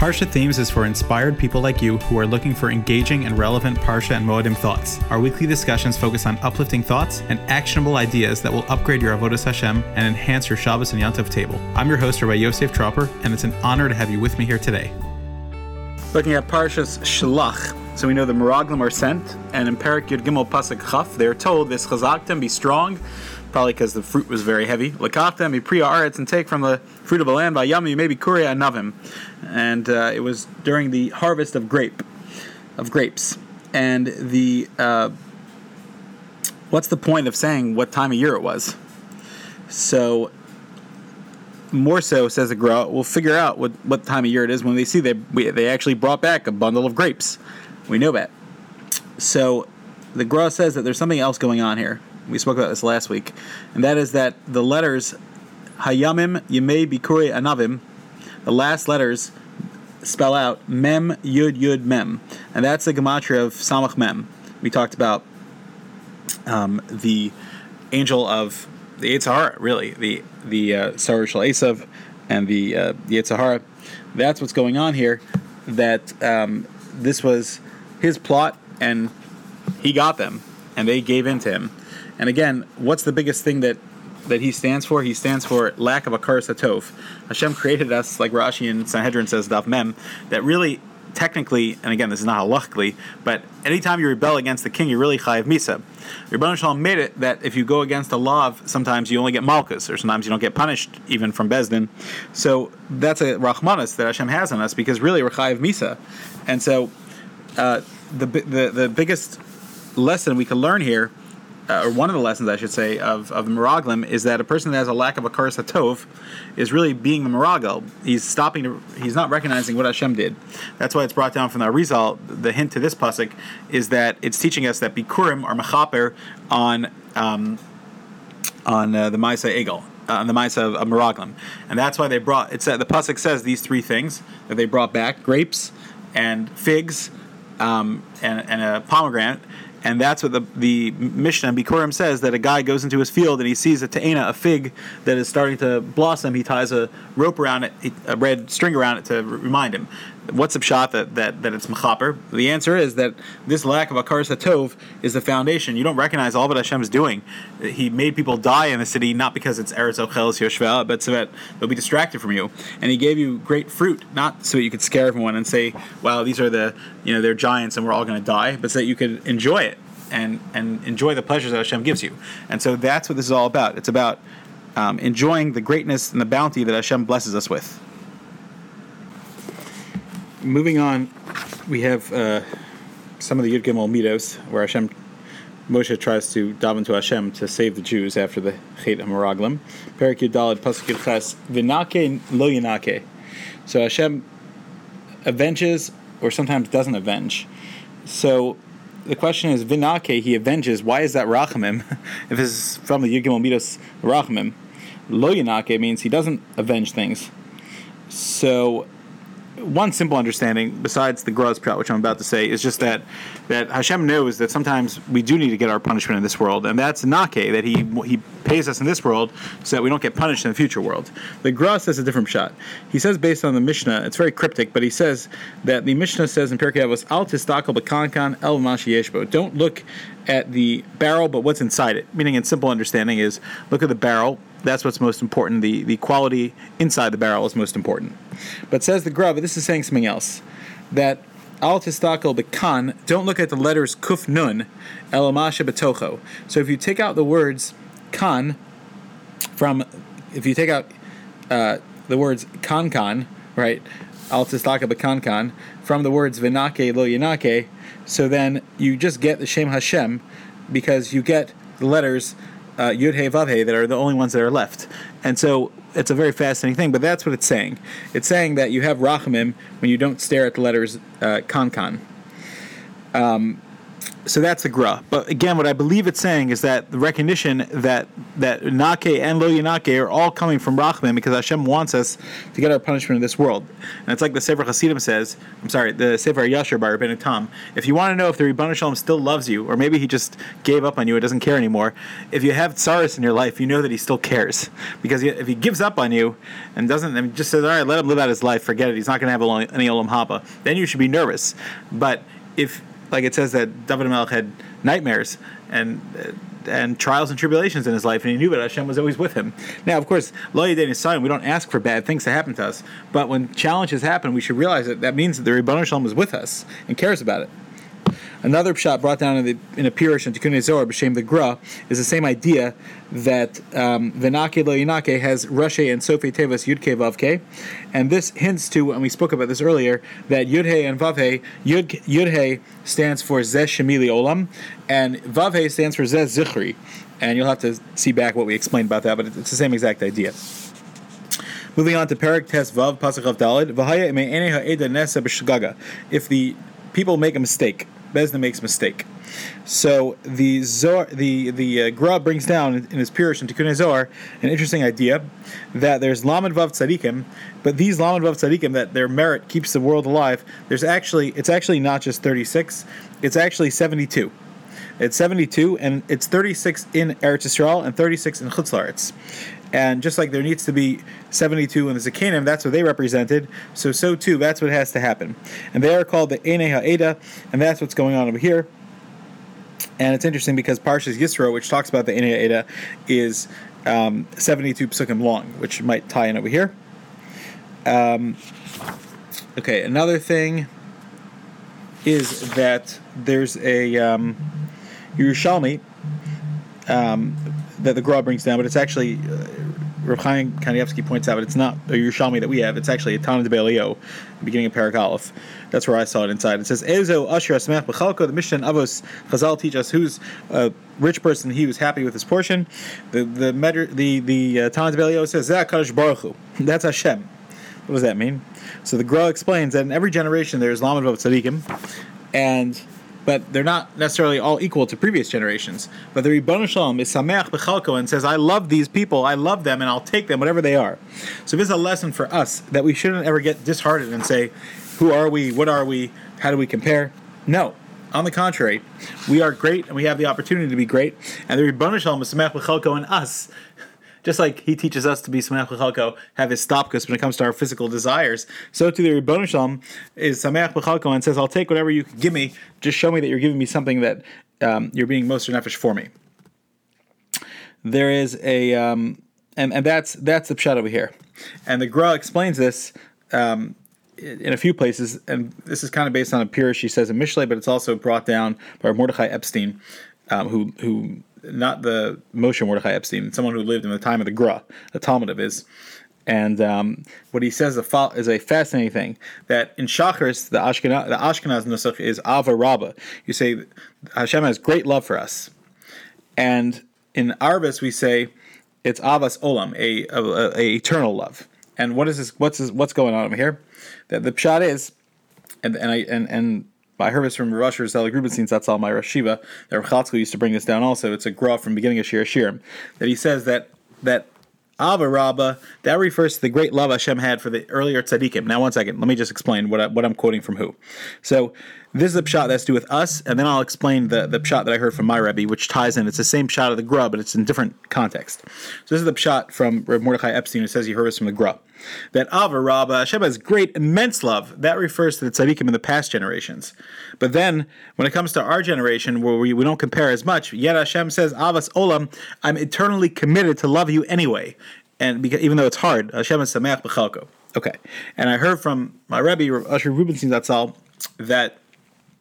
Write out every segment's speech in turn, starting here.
Parsha Themes is for inspired people like you who are looking for engaging and relevant Parsha and Moedim thoughts. Our weekly discussions focus on uplifting thoughts and actionable ideas that will upgrade your Avodah Hashem and enhance your Shabbos and Yontif table. I'm your host, Rabbi Yosef Tropper, and it's an honor to have you with me here today. Looking at Parshas Shalach, so we know the Meraglim are sent, and in Perak Yud Gimel Pasuk Chaf, they are told, "This chazaktem, be strong, probably because the fruit was very heavy. Lakaftem, be priya aretz, and take from the fruit of the land by yami, maybe kuria anavim." And uh, it was during the harvest of grape, of grapes, and the uh, what's the point of saying what time of year it was? So more so says the Gra, we'll figure out what, what time of year it is when they see they we, they actually brought back a bundle of grapes. We know that. So the Gra says that there's something else going on here. We spoke about this last week, and that is that the letters Hayamim Yemei Bikuri Anavim, the last letters spell out Mem Yud Yud Mem, and that's the gematria of Samach Mem. We talked about um, the angel of the Yetzer Hara, really the the uh, Sarah Esav and the uh. That's what's going on here. That um, this was his plot, and he got them, and they gave in to him. And again, what's the biggest thing that that he stands for? He stands for lack of a hatov. Hashem created us, like Rashi and Sanhedrin says, Daf Mem, that really technically, and again, this is not halachically, but anytime you rebel against the king, you're really chayiv misa. Ribbon Shalom made it that if you go against the law, sometimes you only get malchus, or sometimes you don't get punished even from bezdin. So that's a rachmanis that Hashem has on us because really we're chayiv misa, and so uh, the, the the biggest lesson we can learn here, uh, or one of the lessons I should say of of the Meraglim is that a person that has a lack of a karas hatov is really being the Meragel. He's stopping to, he's not recognizing what Hashem did. That's why it's brought down from the Arizal. The hint to this pasuk is that it's teaching us that Bikurim are mechaper on um, on uh, the Maisa Egel. Uh, on the Maisa of, of and that's why they brought. It's the pasuk says these three things that they brought back: grapes and figs um, and, and a pomegranate, and that's what the the Mishnah Bikurim says that a guy goes into his field and he sees a ta'ena, a fig that is starting to blossom. He ties a rope around it, a red string around it to remind him. What's the shot that, that, that it's mechaper? The answer is that this lack of a karas hatov is the foundation. You don't recognize all that Hashem is doing. He made people die in the city not because it's Eretz Ochelis Yoshvel, but so that they'll be distracted from you. And He gave you great fruit, not so that you could scare everyone and say, "Wow, these are the you know they're giants and we're all going to die," but so that you could enjoy it and and enjoy the pleasures that Hashem gives you. And so that's what this is all about. It's about um, enjoying the greatness and the bounty that Hashem blesses us with. Moving on, we have uh, some of the Yud Gimel Midos where Hashem Moshe tries to daven to Hashem to save the Jews after the Chet Hamaraglim. Perik Yud Dalad Pasuk Yudches Vinake Lo Yinake. So Hashem avenges or sometimes doesn't avenge. So the question is Vinake, he avenges. Why is that Rachamim? if this is from the Yud Gimel Midos Rachamim. Lo Yinake means he doesn't avenge things. So one simple understanding, besides the Graz Prat, which I'm about to say, is just that that Hashem knows that sometimes we do need to get our punishment in this world, and that's nake that he he pays us in this world so that we don't get punished in the future world. The Graz says a different shot. He says based on the Mishnah, it's very cryptic, but he says that the Mishnah says in Pirkei Avos, "Al tistakel b'kankan el yeshbo." Don't look at the barrel, but what's inside it. Meaning, in simple understanding, is look at the barrel that's what's most important. The the quality inside the barrel is most important. But says the Grub, this is saying something else. That al tistakel bekan, don't look at the letters kuf nun, elamasha betocho. So if you take out the words kan from, if you take out uh, the words kan kan, right, al tistakel bekan kan, from the words vinake lo yanake, so then you just get the Shem Hashem because you get the letters uh, Yud Hey Vav Hey that are the only ones that are left. And so it's a very fascinating thing, but that's what it's saying. It's saying that you have Rachamim when you don't stare at the letters uh, Kan. Um, so that's the gra. But again, what I believe it's saying is that the recognition that that nake and lo yanake are all coming from Rachman because Hashem wants us to get our punishment in this world. And it's like the Sefer Hasidim says. I'm sorry, the Sefer Yashar by Rabbeinu Tam. If you want to know if the Ribbon Shalom still loves you, or maybe he just gave up on you, or doesn't care anymore, if you have tsaris in your life, you know that he still cares. Because if he gives up on you and doesn't, and just says, "All right, let him live out his life, forget it. He's not going to have any olam haba," then you should be nervous. But if like it says that David Melech had nightmares and and trials and tribulations in his life, and he knew that Hashem was always with him. Now, of course, lo yedin son, we don't ask for bad things to happen to us, but when challenges happen, we should realize that that means that the Rebbeinu Shalom is with us and cares about it. Another shot brought down in, the, in a Pirush and Tikkun Zohar b'shem the Gra is the same idea that um, Venake lo Yinake has Rashi and Sofi Tevas Yudke Vavke, and this hints to, and we spoke about this earlier, that Yudhe and Vavhe Yud Yudhe stands for Zeh Shemili Olam, and Vavhe stands for Zeh Zichri, and you'll have to see back what we explained about that, but it's the same exact idea. Moving on to Perik Tes Vav Pasach of Dalid, Vahaya Nesa B'Shgaga. If the people make a mistake, Besna makes a mistake. So the Zohar, the the uh, brings down in his Pirush and Tikkun Zohar an interesting idea that there's Lamed Vav Tzadikim, but these Lamed Vav Tzadikim that their merit keeps the world alive. There's actually it's actually not just 36, it's actually 72. It's 72 and it's 36 in Eretz Yisrael and 36 in Chutz. And just like there needs to be 72 in the Zakanim, that's what they represented. So, so too, that's what has to happen. And they are called the Ene Ha'eda, and that's what's going on over here. And it's interesting because Parshas Yisro, which talks about the Ene Ha'eda, is um, 72 psukim long, which might tie in over here. Um, okay, another thing is that there's a um, Yerushalmi um, that the Gra brings down, but it's actually uh, Kanievsky points out, but it's not a Yerushalmi that we have. It's actually a Tana de Be'elio, beginning of Parak Aleph. That's where I saw it inside. It says, Ezo Asher Asmech B'chalko, the Mishnah Avos Chazal teach us who's a rich person, he was happy with his portion. The the the, the uh, Tana de Be'elio says, Zeh Baruch Hu. That's Hashem. What does that mean? So the Gra explains that in every generation there's Lamed Vav Tzadikim, and but they're not necessarily all equal to previous generations. But the Ribbon Shalom is Sameach Bechalko and says, I love these people, I love them, and I'll take them, whatever they are. So this is a lesson for us that we shouldn't ever get disheartened and say, Who are we? What are we? How do we compare? No. On the contrary, we are great and we have the opportunity to be great. And the Ribbon Shalom is Sameach Bechalko and us just like he teaches us to be Sameach B'chalko, have his stopkus when it comes to our physical desires, so to the Ribbon Shalom is Sameach B'chalko and says, I'll take whatever you can give me, just show me that you're giving me something that um, you're being most nefesh for me. There is a, um, and, and that's that's the pshat over here. And the Gra explains this um, in a few places, and this is kind of based on a pirush she says in Mishlei, but it's also brought down by Mordechai Epstein, um, who who not the Moshe Mordechai Epstein, someone who lived in the time of the Gra, the Talmud of his. And um, what he says is a fascinating thing that in Shachris, the Ashkenaz, the Ashkenaz Nusach is Ava Rabba. You say Hashem has great love for us, and in Arbis we say it's Avas Olam, a, a, a, eternal love. And what is this? What's this, what's going on over here? That the pshat is, and and I and and Heard this from Rosh Zelig that's all my Rashiva. That Chatzkel used to bring this down also. It's a graph from beginning of Shir Shirim. That he says that that Ava Rabba, that refers to the great love Hashem had for the earlier tzaddikim. Now, one second, let me just explain what, I, what I'm quoting from who. So, this is a pshat that's to do with us, and then I'll explain the, the pshat that I heard from my Rebbe, which ties in. It's the same pshat of the grub, but it's in different context. So, this is the pshat from Mordechai Epstein, who says he heard this from the grub. that Ava Rabba, Hashem has great, immense love. That refers to the tzaddikim in the past generations. But then, when it comes to our generation, where we, we don't compare as much, yet Hashem says, Avas Olam, I'm eternally committed to love you anyway. And because, even though it's hard, Hashem is Sameach B'chalko. Okay. And I heard from my Rebbe, Usher Rubenstein Zatzal, that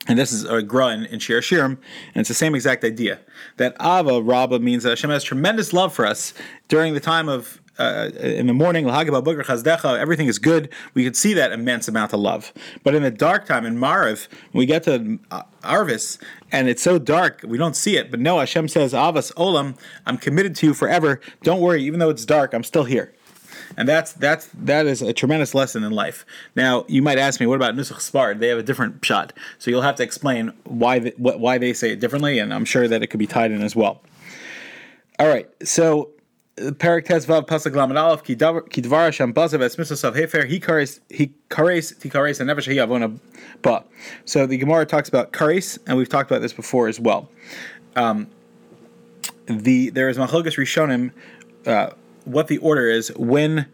and this is a gra in, in Shir Shirim, and it's the same exact idea. That Ava Rabba means that Hashem has tremendous love for us during the time of uh, in the morning, everything is good. We could see that immense amount of love. But in the dark time, in Mariv, we get to uh, Arvis, and it's so dark, we don't see it. But no, Hashem says, Avas Olam, I'm committed to you forever. Don't worry, even though it's dark, I'm still here. And that's that's that is a tremendous lesson in life. Now you might ask me, what about Nusach Spard? They have a different shot, so you'll have to explain why the, what, why they say it differently, and I'm sure that it could be tied in as well. All right, so Perik Tezvav Pasuk Lamed Aleph Ki Dvar Hashem Bazav Es Mitzvah Hefer He Kares He Kares He Kares and Never Shehi Avona Ba. So the Gemara talks about Kares, and we've talked about this before as well. Um, the there is Machlokas Rishonim. Uh, what the order is when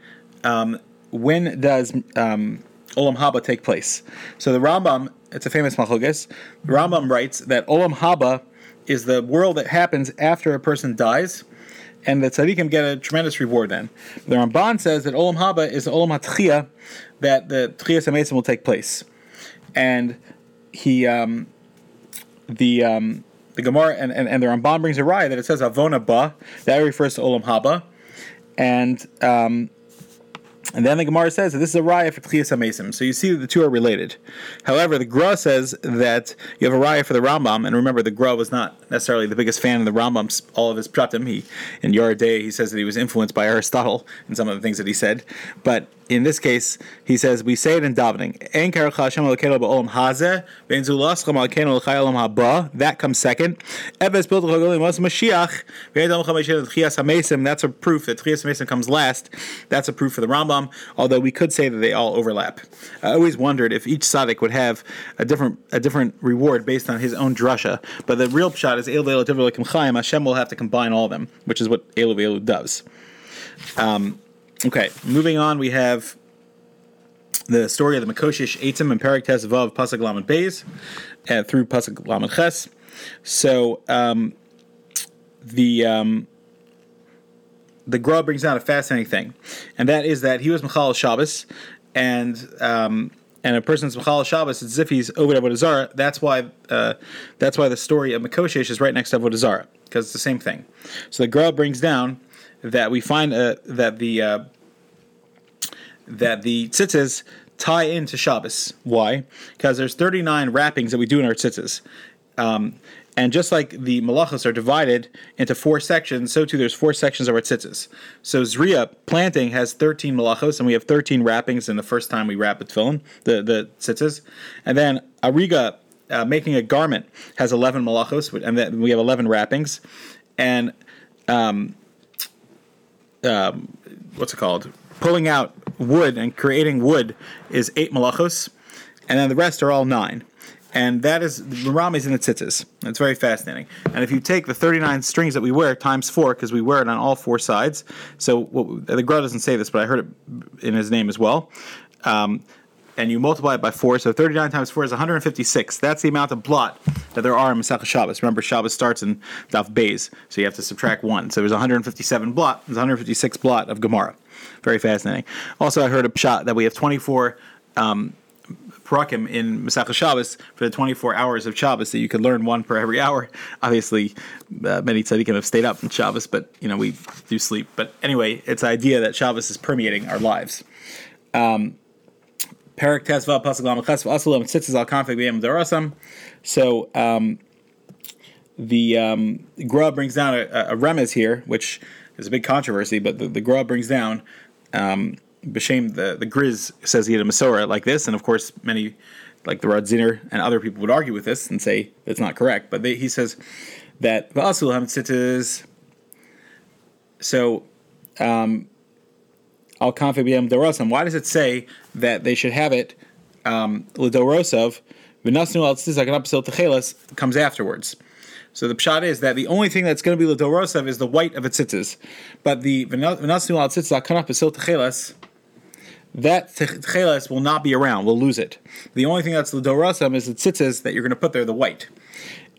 um, when does um, Olam Haba take place? So the Rambam, it's a famous Machlokas. The Rambam writes that Olam Haba is the world that happens after a person dies and the tzaddikim get a tremendous reward then. The Ramban says that Olam Haba is the Olam HaTchiyah, that the Tchiyas HaMesim will take place. And he, um, the, um, the Gemara, and, and, and the Ramban brings a raya that it says Avona Ba, that refers to Olam Haba. And um, and then the Gemara says that this is a raya for Tchias HaMesim. So you see that the two are related. However, the Gra says that you have a raya for the Rambam, and remember the Gra was not necessarily the biggest fan of the Rambam's all of his pratim. He in De'ah he says that he was influenced by Aristotle in some of the things that he said. But in this case, he says we say it in davening. That comes second. That's a proof that Tchias HaMesim comes last. That's a proof for the Rambam. Although we could say that they all overlap. I always wondered if each tzaddik would have a different a different reward based on his own drasha. But the real shot is Hashem will have to combine all of them, which is what Elu Elu does. Um, Okay, moving on, we have the story of the Makoshish Eitzim and Perak Vav Pasuk Lamed Beis uh, through Pasuk Lamed Ches. So um, the um, the Gra brings out a fascinating thing, and that is that he was Michal Shabbos, and um, and a person's Michal Shabbos, it's as if he's Oved Avodah That's why uh, that's why the story of Makoshish is right next to Avodah because it's the same thing. So the Gra brings down that we find uh, that the uh, that the tzitzis tie into Shabbos. Why? Because there's 39 wrappings that we do in our tzitzis. Um, and just like the malachos are divided into four sections, so too there's four sections of our tzitzis. So Zriya planting has 13 malachos, and we have 13 wrappings in the first time we wrap a tefillin, the, the tzitzis. And then Ariga, uh, making a garment, has 11 malachos, and then we have 11 wrappings. And um, um, what's it called? Pulling out wood and creating wood is eight malachos, and then the rest are all nine. And that is the ramis and the tzitzis. It's very fascinating. And if you take the 39 strings that we wear times four, because we wear it on all four sides, so the Gra doesn't say this, but I heard it in his name as well. Um, and you multiply it by four, so 39 times four is 156. That's the amount of blot that there are in Masechah Shabbos. Remember, Shabbos starts in Daf Beis, so you have to subtract one. So there's 157 blot, there's 156 blot of Gemara. Very fascinating. Also, I heard a shot that we have 24 um, parakim in Masechah Shabbos for the 24 hours of Shabbos that you could learn one per every hour. Obviously, uh, many tzaddikim have stayed up in Shabbos, but you know we do sleep. But anyway, it's the idea that Shabbos is permeating our lives. Um, Perak Tezva Pasuk Lamachas Asulam Tzitzis Al Config B'Yam Darasam. So um, the um, brings down a, a remez here, which is a big controversy, but the, the brings down um, B'Shem, the, the Griz says he had a Masorah like this, and of course, many, like the Radziner and other people would argue with this and say it's not correct, but they, he says that Va'asul Hamtzitzis. So, um, Al Kanfibiyam Dorosam. Why does it say that they should have it um, L'Dorosov? V'nasnu al tzizak and comes afterwards. So the pshat is that the only thing that's going to be l'dorosov is the white of its tzitzis, but the v'nasnu al kanap besil techelas, that techelas will not be around. We'll lose it. The only thing that's l'dorosov is the tzitzis that you're going to put there, the white.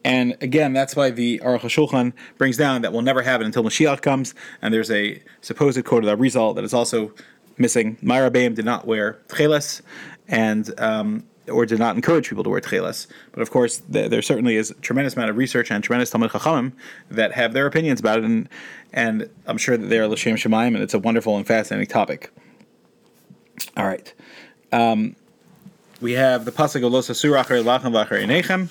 And again, that's why the Aruch HaShulchan brings down that we'll never have it until Mashiach comes. And there's a supposed quote of the result that is also missing. Myra Baim did not wear tcheles, and um, or did not encourage people to wear tcheles. But of course, th- there certainly is a tremendous amount of research and tremendous Talmud Chachamim that have their opinions about it, and and I'm sure that they are l'shem shemaim, and it's a wonderful and fascinating topic. All right. Um, we have the pasuk of Los Asuracher Lachem Vacher Enechem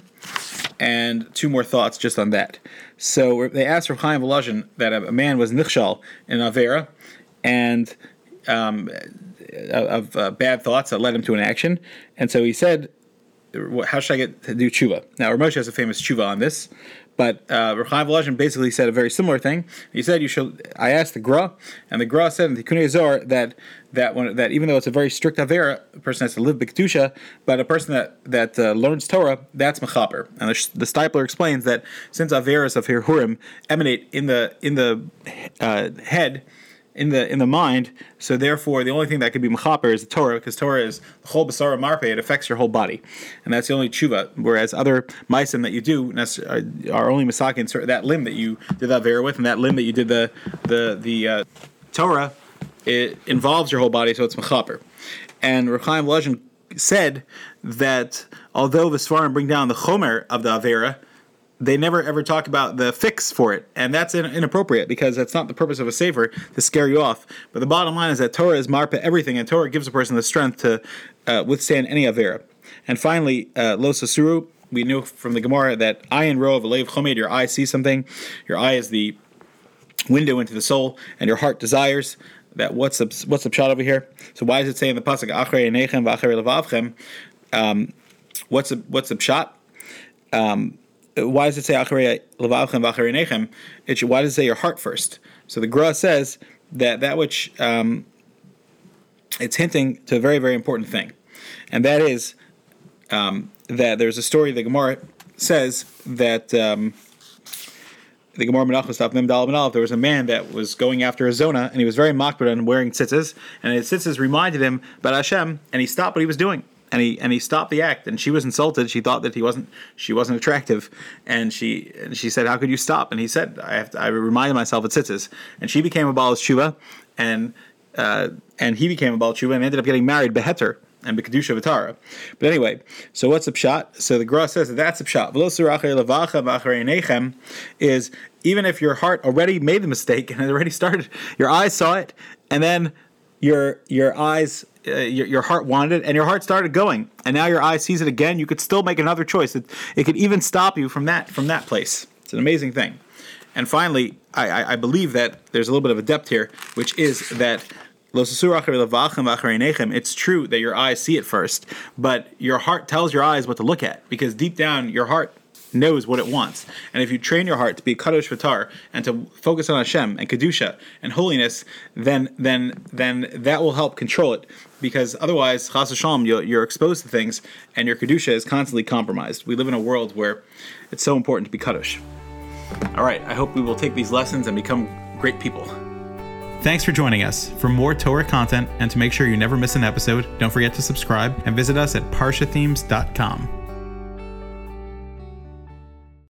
and two more thoughts just on that. So they asked for Chaim Volozhin that a man was nichshal in Avera, and um, of uh, bad thoughts that led him to an action. And so he said, "How should I get to do tshuva?" Now, Ramosh has a famous tshuva on this, but uh, Rechaim Volozhin basically said a very similar thing. He said, "You should." I asked the Gra, and the Gra said in the Kunei Zor that that when, that even though it's a very strict avera, a person has to live b'kedusha, but a person that that uh, learns Torah, that's mechaper. And the, the Steipler explains that since averas of Hirhurim emanate in the in the uh, head in the in the mind. So therefore, the only thing that could be mechaper is the Torah, because Torah is the whole basara marpe. It affects your whole body, and that's the only tshuva. Whereas other meisim that you do are only misakin that limb that you did that vera with, and that limb that you did the the the uh, Torah, it involves your whole body, so it's mechaper. And Rechaim Volozhin said that although the Svarim bring down the chomer of the avera, they never ever talk about the fix for it, and that's inappropriate because that's not the purpose of a saver to scare you off. But the bottom line is that Torah is marpa everything, and Torah gives a person the strength to uh, withstand any avera. And finally, uh, lo sasuru, we knew from the Gemara that ayin ro of alev chomed, your eye sees something, your eye is the window into the soul, and your heart desires. That what's the what's the shot over here? So why does it say in the pasuk achrei nechem v'achrei levavchem? Um, what's the what's the shot? Um, why does it say acharei? It should, why does it say your heart first? So the Gra says that that which um, it's hinting to a very very important thing, and that is um, that there's a story the Gemara says that. Um, the Gemara Menachos Daf There was a man that was going after a zona, and he was very mocked and wearing tzitzis, and his tzitzis reminded him about Hashem, and he stopped what he was doing and he and he stopped the act and she was insulted she thought that he wasn't she wasn't attractive and she and she said how could you stop and he said i have to, i reminded myself of tzitzis and she became a baal tshuva and uh, and he became a baal tshuva and ended up getting married beheter and Bekadusha Vitara. But anyway, so what's a pshat? So the Gra says that that's a pshat. Is even if your heart already made the mistake and it already started, your eyes saw it, and then your your eyes uh, your, your, heart wanted it and your heart started going. And now your eye sees it again. You could still make another choice. It, it could even stop you from that from that place. It's an amazing thing. And finally I, I, believe that there's a little bit of a depth here which is that it's true that your eyes see it first but your heart tells your eyes what to look at because deep down your heart knows what it wants. And if you train your heart to be kadosh v'tar and to focus on Hashem and kedusha and holiness, then then then that will help control it. Because otherwise, chas v'shalom, you're, you're exposed to things, and your kedusha is constantly compromised. We live in a world where it's so important to be kadosh. All right, I hope we will take these lessons and become great people. Thanks for joining us. For more Torah content and to make sure you never miss an episode, don't forget to subscribe and visit us at parshathemes.com.